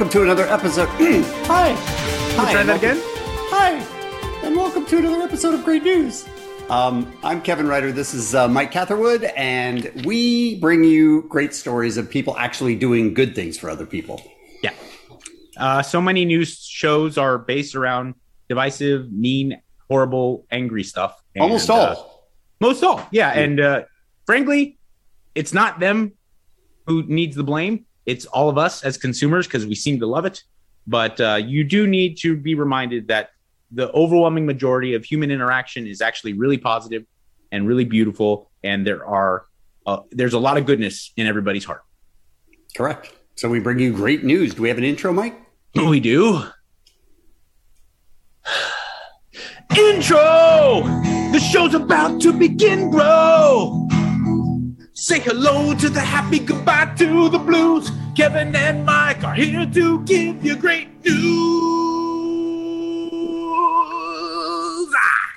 welcome to another episode. Hi. Hi. try that again? Hi. And welcome to another episode of Great News. Um, I'm Kevin Ryder. This is uh, Mike Catherwood, and we bring you great stories of people actually doing good things for other people. Yeah. Uh, so many news shows are based around divisive, mean, horrible, angry stuff. And, Almost all. uh, most all. Yeah. And uh, frankly, it's not them who needs the blame. It's all of us as consumers because we seem to love it. But uh, you do need to be reminded that the overwhelming majority of human interaction is actually really positive and really beautiful. And there are uh, there's a lot of goodness in everybody's heart. Correct. So we bring you great news. Do we have an intro, Mike? We do. Intro! The show's about to begin, bro! Say hello to the happy, goodbye to the blues. Kevin and Mike are here to give you great news. Ah!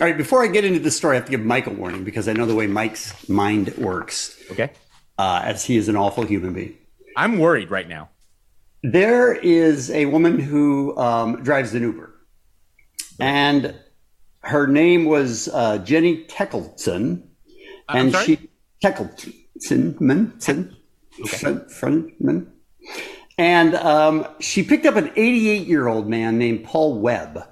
All right. Before I get into the story, I have to give Mike a warning because I know the way Mike's mind works, Okay. uh, as he is an awful human being. I'm worried right now. There is a woman who um, drives an Uber, and her name was uh, Jenny Teckleton, I'm and sorry? she Teckleton, man, Sin- and um, she picked up an 88 year old man named Paul Webb,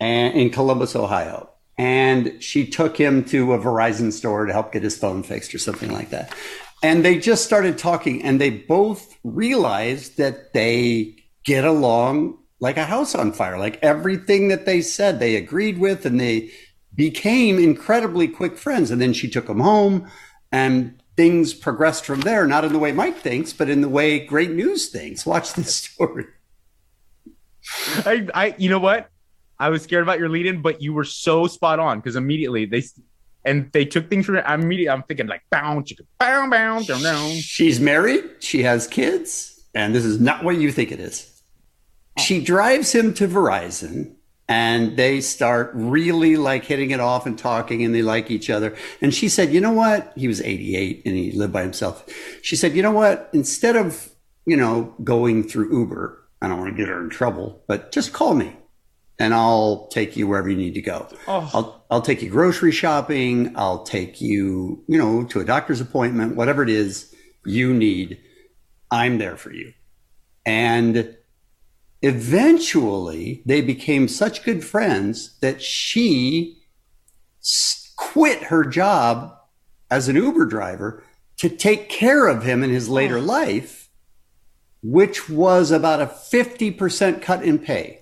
and, in Columbus, Ohio, and she took him to a Verizon store to help get his phone fixed or something like that. And they just started talking, and they both realized that they get along like a house on fire. Like everything that they said, they agreed with, and they became incredibly quick friends. And then she took him home, and things progressed from there. Not in the way Mike thinks, but in the way Great News thinks. Watch this story. I, I, you know what? I was scared about your lead in, but you were so spot on because immediately they and they took things from it. I'm immediately I'm thinking like bound, chicken, bound, bound, down, down. She's married. She has kids, and this is not what you think it is. She drives him to Verizon, and they start really like hitting it off and talking, and they like each other. And she said, "You know what?" He was 88 and he lived by himself. She said, "You know what? Instead of you know going through Uber, I don't want to get her in trouble, but just call me." And I'll take you wherever you need to go. Oh. I'll I'll take you grocery shopping. I'll take you, you know, to a doctor's appointment, whatever it is you need. I'm there for you. And eventually they became such good friends that she quit her job as an Uber driver to take care of him in his later oh. life, which was about a 50% cut in pay.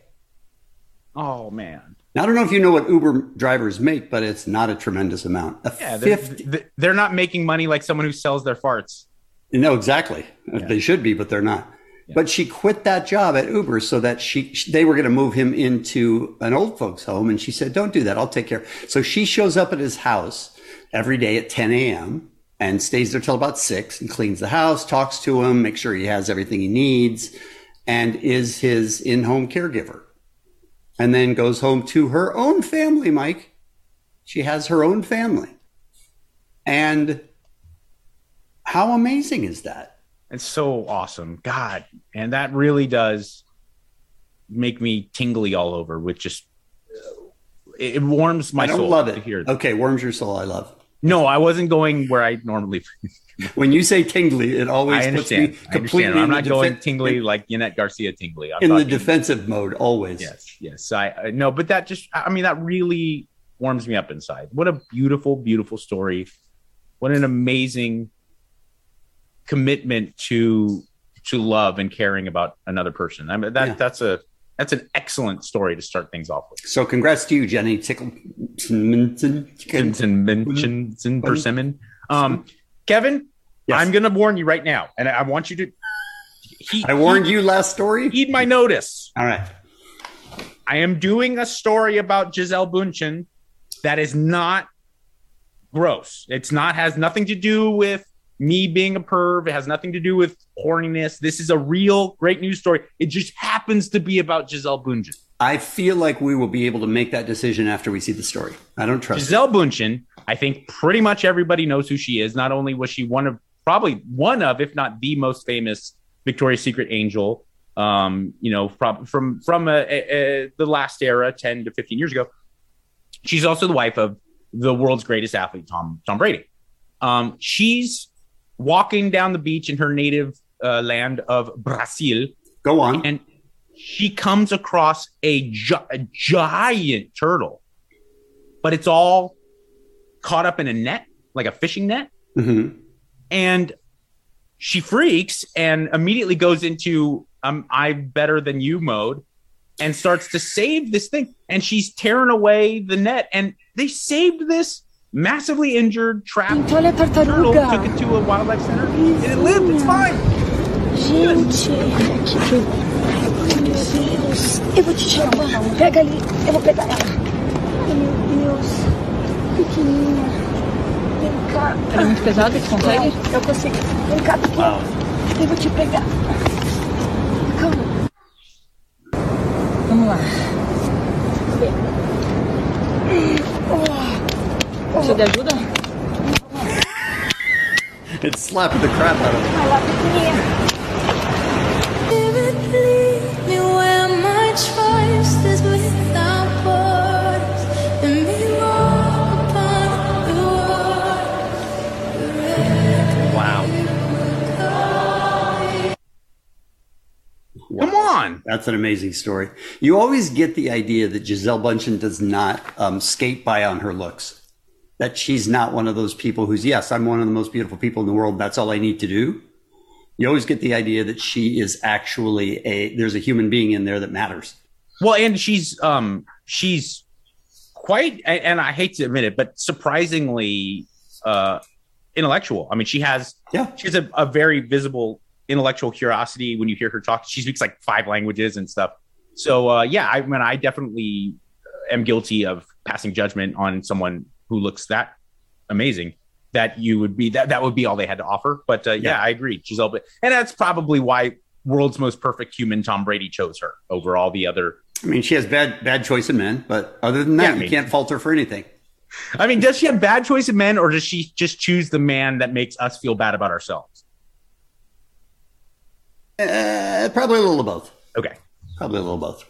Oh man, Now, I don't know if you know what Uber drivers make, but it's not a tremendous amount. A yeah, they're, 50, they're not making money like someone who sells their farts. no, exactly. They should be, but they're not. But she quit that job at Uber so that she they were going to move him into an old folks home, and she said, "Don't do that. I'll take care." So she shows up at his house every day at 10 a.m. and stays there till about six and cleans the house, talks to him, makes sure he has everything he needs, and is his in-home caregiver. And then goes home to her own family, Mike. She has her own family. And how amazing is that? It's so awesome, God, and that really does make me tingly all over. With just it it warms my I soul love to it. hear. that. Okay, warms your soul. I love. No, I wasn't going where I normally. When you say tingly, it always I puts me understand. I completely. understand. I'm not the going defen- tingly like Yannette Garcia tingly. I'm in the defensive mode. Always. Yes, yes. I, I no, but that just I mean that really warms me up inside. What a beautiful, beautiful story. What an amazing commitment to to love and caring about another person. I mean that Yeah. that's a that's an excellent story to start things off with. So congrats to you, Jenny Tickleton. Persimmon. Um, Kevin, Yes. I'm going to warn you right now, and I want you to. He, I warned you last story. Heed my notice. All right. I am doing a story about Gisele Bundchen that is not gross. It's not has nothing to do with me being a perv. It has nothing to do with horniness. This is a real great news story. It just happens to be about Gisele Bundchen. I feel like we will be able to make that decision after we see the story. I don't trust. it. Gisele Bundchen, I think pretty much everybody knows who she is. Not only was she one of probably one of, if not the most famous Victoria's Secret angel. Um, you know, from from from a, a, a, the last era, ten to fifteen years ago. She's also the wife of the world's greatest athlete, Tom Tom Brady. Um, she's walking down the beach in her native uh, land of Brazil. Go on. And she comes across a, gi- a giant turtle, but it's all caught up in a net, like a fishing net. Mm-hmm. And she freaks and immediately goes into um, I'm better than you mode and starts to save this thing. And she's tearing away the net. And they saved this massively injured, trapped turtle, took it to a wildlife center, and it lived. It's fine. Gente, Meu Deus. Eu vou te chamar. Pega ali. Eu vou pegar ela. Meu Deus. Pequenininha. Vem cá. É muito pesada? Você consegue? Eu consigo. Vem cá. Eu vou te pegar. Calma. Vamos lá. De ajuda? It's slapping the crap out of her. Vai lá, pequenininha. Wow. Come on. That's an amazing story. You always get the idea that Gisele Bundchen does not um, skate by on her looks. That she's not one of those people who's, yes, I'm one of the most beautiful people in the world. That's all I need to do. You always get the idea that she is actually a, there's a human being in there that matters. Well, and she's um she's quite and I hate to admit it, but surprisingly uh intellectual. I mean, she has Yeah. she has a, a very visible intellectual curiosity when you hear her talk. She speaks like five languages and stuff. So uh yeah, I mean I definitely am guilty of passing judgment on someone who looks that amazing that you would be that that would be all they had to offer. But uh, yeah, Yeah. I agree. Gisele, but and that's probably why world's most perfect human Tom Brady chose her over all the other I mean, she has bad, bad choice in men, but other than that, Yeah, I you can't fault her for anything. I mean, does she have bad choice in men, or does she just choose the man that makes us feel bad about ourselves? Uh, probably a little of both. Okay. Probably a little of both.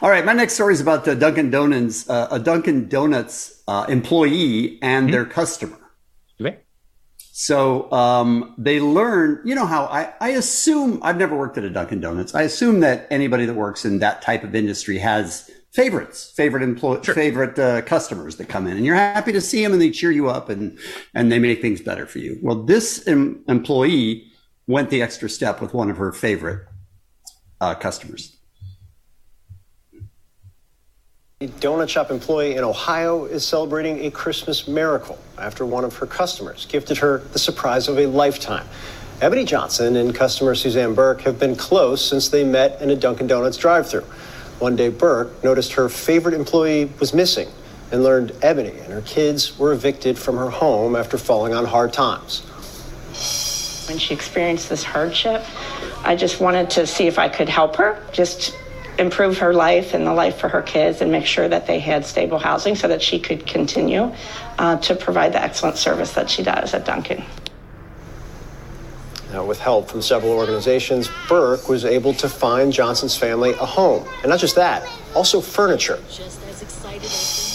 All right, my next story is about Dunkin' Donuts, uh, a Dunkin' Donuts uh, employee and their customer. Okay. So um, they learn, you know how I, I assume, I've never worked at a Dunkin' Donuts. I assume that anybody that works in that type of industry has favorites, favorite employ, Sure. favorite uh, customers that come in, and you're happy to see them, and they cheer you up, and and they make things better for you. Well, this em- employee went the extra step with one of her favorite uh, customers. A donut shop employee in Ohio is celebrating a Christmas miracle after one of her customers gifted her the surprise of a lifetime. Ebony Johnson and customer Suzanne Burke have been close since they met in a Dunkin' Donuts drive-through. One day, Burke noticed her favorite employee was missing and learned Ebony and her kids were evicted from her home after falling on hard times. When she experienced this hardship, I just wanted to see if I could help her, just improve her life and the life for her kids, and make sure that they had stable housing so that she could continue uh, to provide the excellent service that she does at Dunkin'. Now, with help from several organizations, Burke was able to find Johnson's family a home. And not just that, also furniture. Just as excited as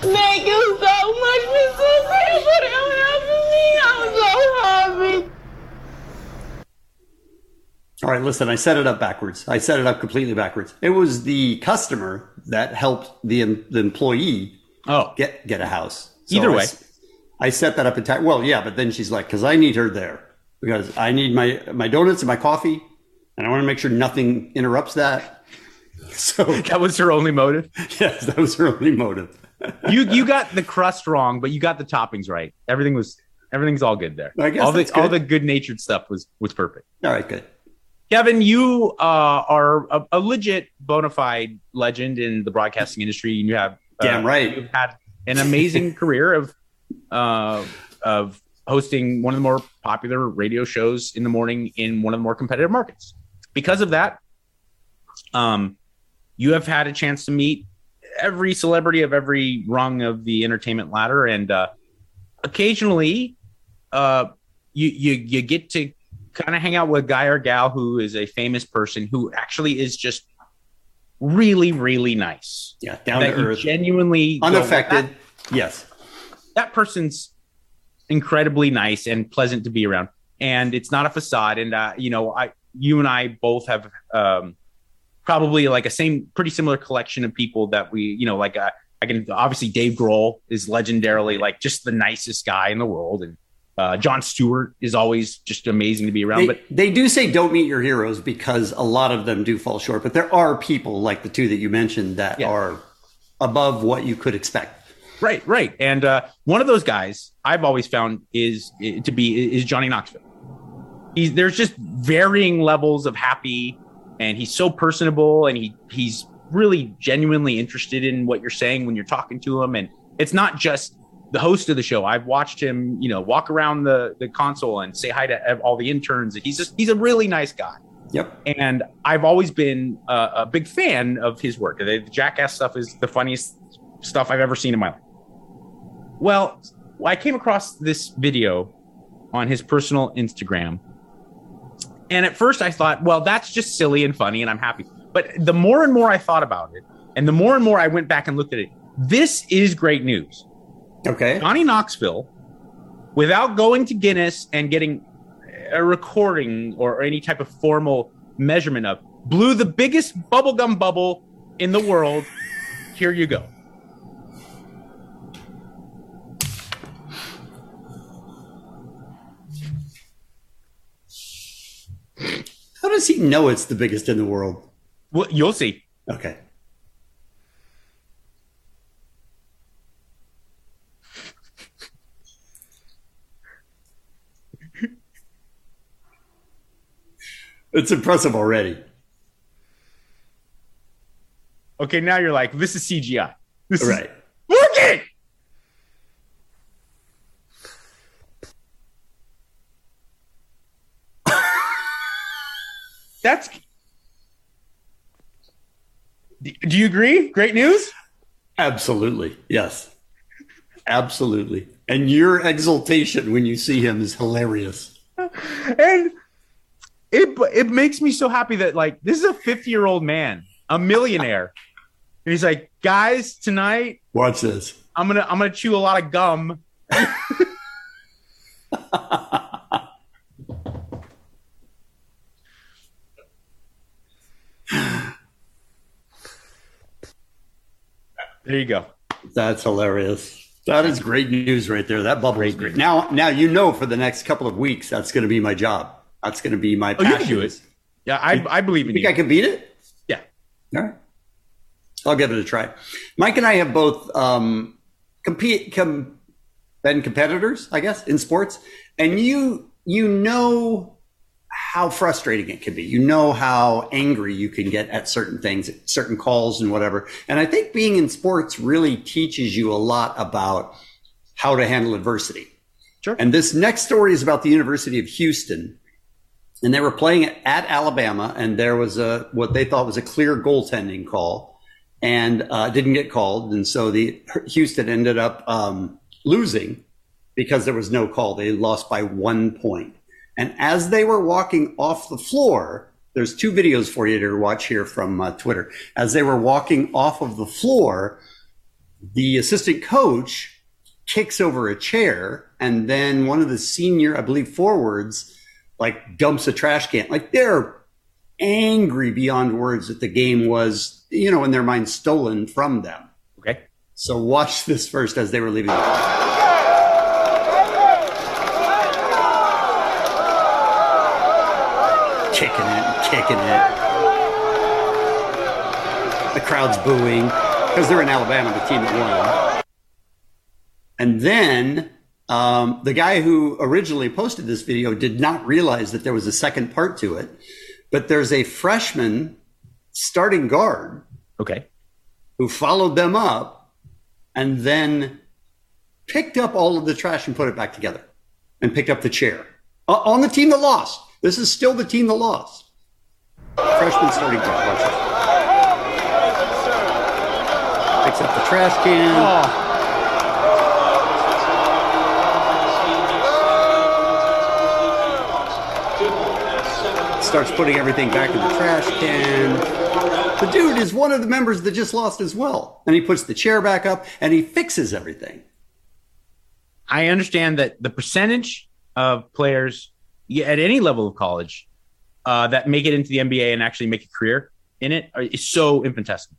Thank you so much, Mrs. for helping me. I'm so happy. All right, listen, I set it up backwards. I set it up completely backwards. It was the customer that helped the, the employee Oh, get get a house. Either I way. s- I set that up entire. Well, yeah, but then she's like, because I need her there because I need my my donuts and my coffee, and I want to make sure nothing interrupts that. So that was her only motive. yes, that was her only motive. You you got the crust wrong, but you got the toppings right. Everything was everything's all good there. I guess all the good. all the good natured stuff was was perfect. All right, good. Kevin, you uh, are a, a legit bona fide legend in the broadcasting industry. And you have uh, Damn right. You've had an amazing career of uh, of hosting one of the more popular radio shows in the morning in one of the more competitive markets. Because of that, um, you have had a chance to meet every celebrity of every rung of the entertainment ladder, and uh, occasionally, uh, you you you get to kind of hang out with a guy or gal who is a famous person who actually is just really, really nice. Yeah, down that to earth, genuinely go, unaffected. yes. that person's incredibly nice and pleasant to be around and it's not a facade and uh, you know i you and i both have um, probably like a same pretty similar collection of people that we you know like uh, i can obviously dave grohl is legendarily like just the nicest guy in the world and uh, jon stewart is always just amazing to be around They, but they do say don't meet your heroes because a lot of them do fall short, but there are people like the two that you mentioned that Yeah. are above what you could expect. Right, right. And uh, one of those guys I've always found is to be is Johnny Knoxville. He's there's just varying levels of happy, and he's so personable, and he he's really genuinely interested in what you're saying when you're talking to him. And it's not just the host of the show. I've watched him, you know, walk around the the console and say hi to all the interns. He's just he's a really nice guy Yep. and I've always been a, a big fan of his work. The Jackass stuff is the funniest stuff I've ever seen in my life. Well, I came across this video on his personal Instagram, and at first I thought, well, that's just silly and funny, and I'm happy. But the more and more I thought about it, and the more and more I went back and looked at it, this is great news. Okay. Johnny Knoxville, without going to Guinness and getting a recording or any type of formal measurement of, blew the biggest bubblegum bubble in the world. Here you go. How does he know it's the biggest in the world? Well, you'll see. Okay. It's impressive already. Okay, now you're like, this is CGI. This is Right. working. That's. Do you agree? Great news. Absolutely. Yes. Absolutely. And your exultation when you see him is hilarious. and it it makes me so happy that like this is a 50 year old man a millionaire and he's like guys tonight Watch this. i'm gonna i'm gonna chew a lot of gum there you go That's hilarious. That is great news right there. That bubble is great. Now, now you know for the next couple of weeks that's going to be my job. That's going to be my oh you can do it yeah i i believe You think you I can beat it? yeah All right. I'll give it a try. Mike and I have both um, compete com- been competitors, I guess, in sports, and you you know how frustrating it can be. You know how angry you can get at certain things, certain calls, and whatever. And I think being in sports really teaches you a lot about how to handle adversity. Sure. And this next story is about the University of Houston and they were playing at Alabama, and there was a what they thought was a clear goaltending call, and uh, didn't get called, and so the Houston ended up um, losing because there was no call. They lost by one point, and as they were walking off the floor, there's two videos for you to watch here from uh, Twitter. As they were walking off of the floor, the assistant coach kicks over a chair, and then one of the senior, I believe, forwards like dumps a trash can. Like they're angry beyond words that the game was, you know, in their mind stolen from them. okay So watch this first as they were leaving. Kicking it, and kicking it. The crowd's booing because they're in Alabama, the team that won. And then um, the guy who originally posted this video did not realize that there was a second part to it. But there's a freshman starting guard okay who followed them up and then picked up all of the trash and put it back together and picked up the chair Uh, on the team that lost. This is still the team that lost. Freshman starting guard. Watch this. Picks up the trash can. oh starts putting everything back in the trash can. The dude is one of the members that just lost as well. And he puts the chair back up and he fixes everything. I understand that the percentage of players at any level of college uh, that make it into the NBA and actually make a career in it is so infinitesimal.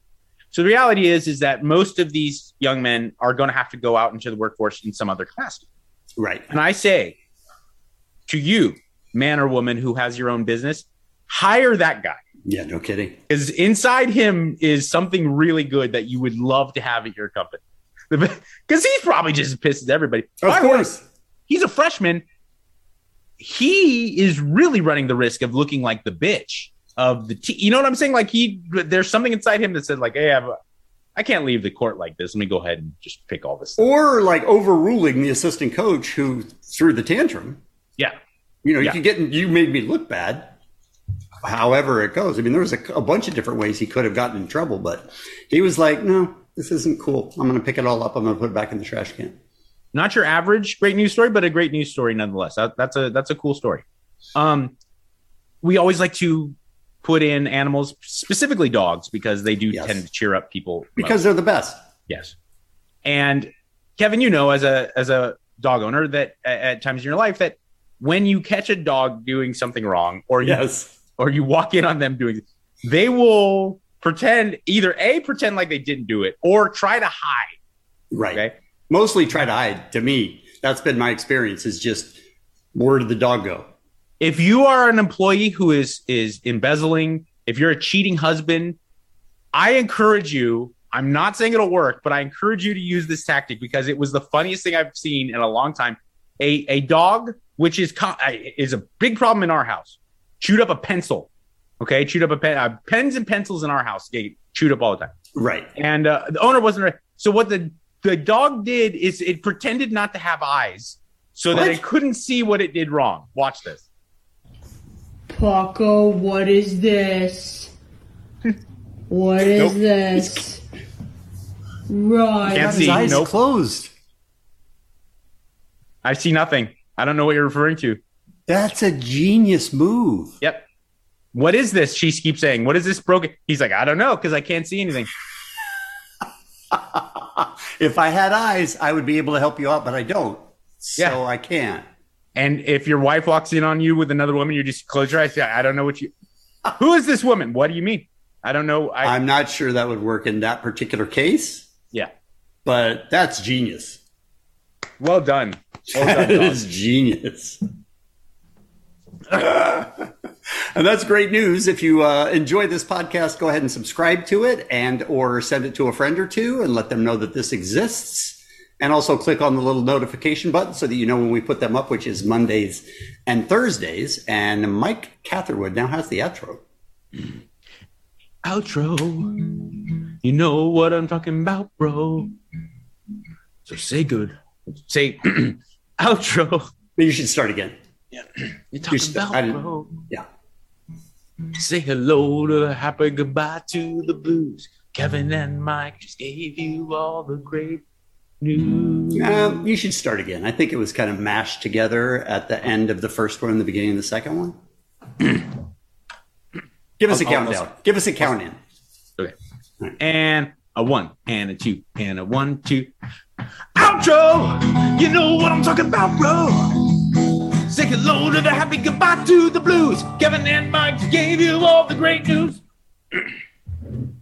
So the reality is, is that most of these young men are going to have to go out into the workforce in some other capacity. Right. And I say to you, man or woman who has your own business, hire that guy Yeah, no kidding. because inside him is something really good that you would love to have at your company. Because he's probably just pisses everybody. Of By the way, course. he's a freshman. He is really running the risk of looking like the bitch of the team. You know what I'm saying? Like he, there's something inside him that said, like, "Hey, I've, I can't leave the court like this. Let me go ahead and just pick all this." Stuff. Or like overruling the assistant coach who threw the tantrum. Yeah, You know, you Yeah. can get, you made me look bad. However it goes. I mean, there was a, a bunch of different ways he could have gotten in trouble, but he was like, no, this isn't cool. I'm going to pick it all up. I'm going to put it back in the trash can. not your average great news story, but a great news story nonetheless. That, that's a that's a cool story. Um, we always like to put in animals, specifically dogs, because they do Yes. tend to cheer up people. Because they're the best. Yes. And Kevin, you know, as a as a dog owner, that at, at times in your life that when you catch a dog doing something wrong, or you Yes. or you walk in on them doing, they will pretend either a pretend like they didn't do it, or try to hide. Right. Okay. Mostly try to hide. To me, that's been my experience. Is just where did the dog go? If you are an employee who is is embezzling, if you're a cheating husband, I encourage you. I'm not saying it'll work, but I encourage you to use this tactic because it was the funniest thing I've seen in a long time. A a dog, which is co- is a big problem in our house, chewed up a pencil. Okay, chewed up a pen. Uh, pens and pencils in our house get chewed up all the time Right. and uh, the owner wasn't ready. So what the the dog did is it pretended not to have eyes, so that it couldn't see what it did wrong. Watch this. Paco, what is this? What is Nope. this? Right. Can't see, his eyes nope. closed. I see nothing. I don't know what you're referring to. That's a genius move. Yep. What is this? She keeps saying. What is this broken? He's like, I don't know because I can't see anything. if I had eyes, I would be able to help you out, but I don't. So Yeah. I can't. And if your wife walks in on you with another woman, you just close your eyes. Yeah, I don't know what you. Who is this woman? What do you mean? I don't know. I I'm not sure that would work in that particular case, yeah. but that's genius. Well done. Well That done. Genius. and that's great news. If you uh, enjoy this podcast, go ahead and subscribe to it and or send it to a friend or two and let them know that this exists. And also click on the little notification button so that you know when we put them up, which is Mondays and Thursdays. And Mike Catherwood now has the outro. outro. You know what I'm talking about, bro. So say good. Say outro. You should start again. Yeah. You're talking should- about, I bro. Yeah. Say hello to the happy goodbye to the blues. Kevin and Mike just gave you all the great news. Um, you should start again. I think it was kind of mashed together at the end of the first one and the beginning of the second one. Give us a I'll- I'll- countdown. Give us a count in. Okay. And a one, and a two, and a one, two. Outro! You know what I'm talking about, bro. Say hello to the happy goodbye to the blues. Kevin and Mike gave you all the great news.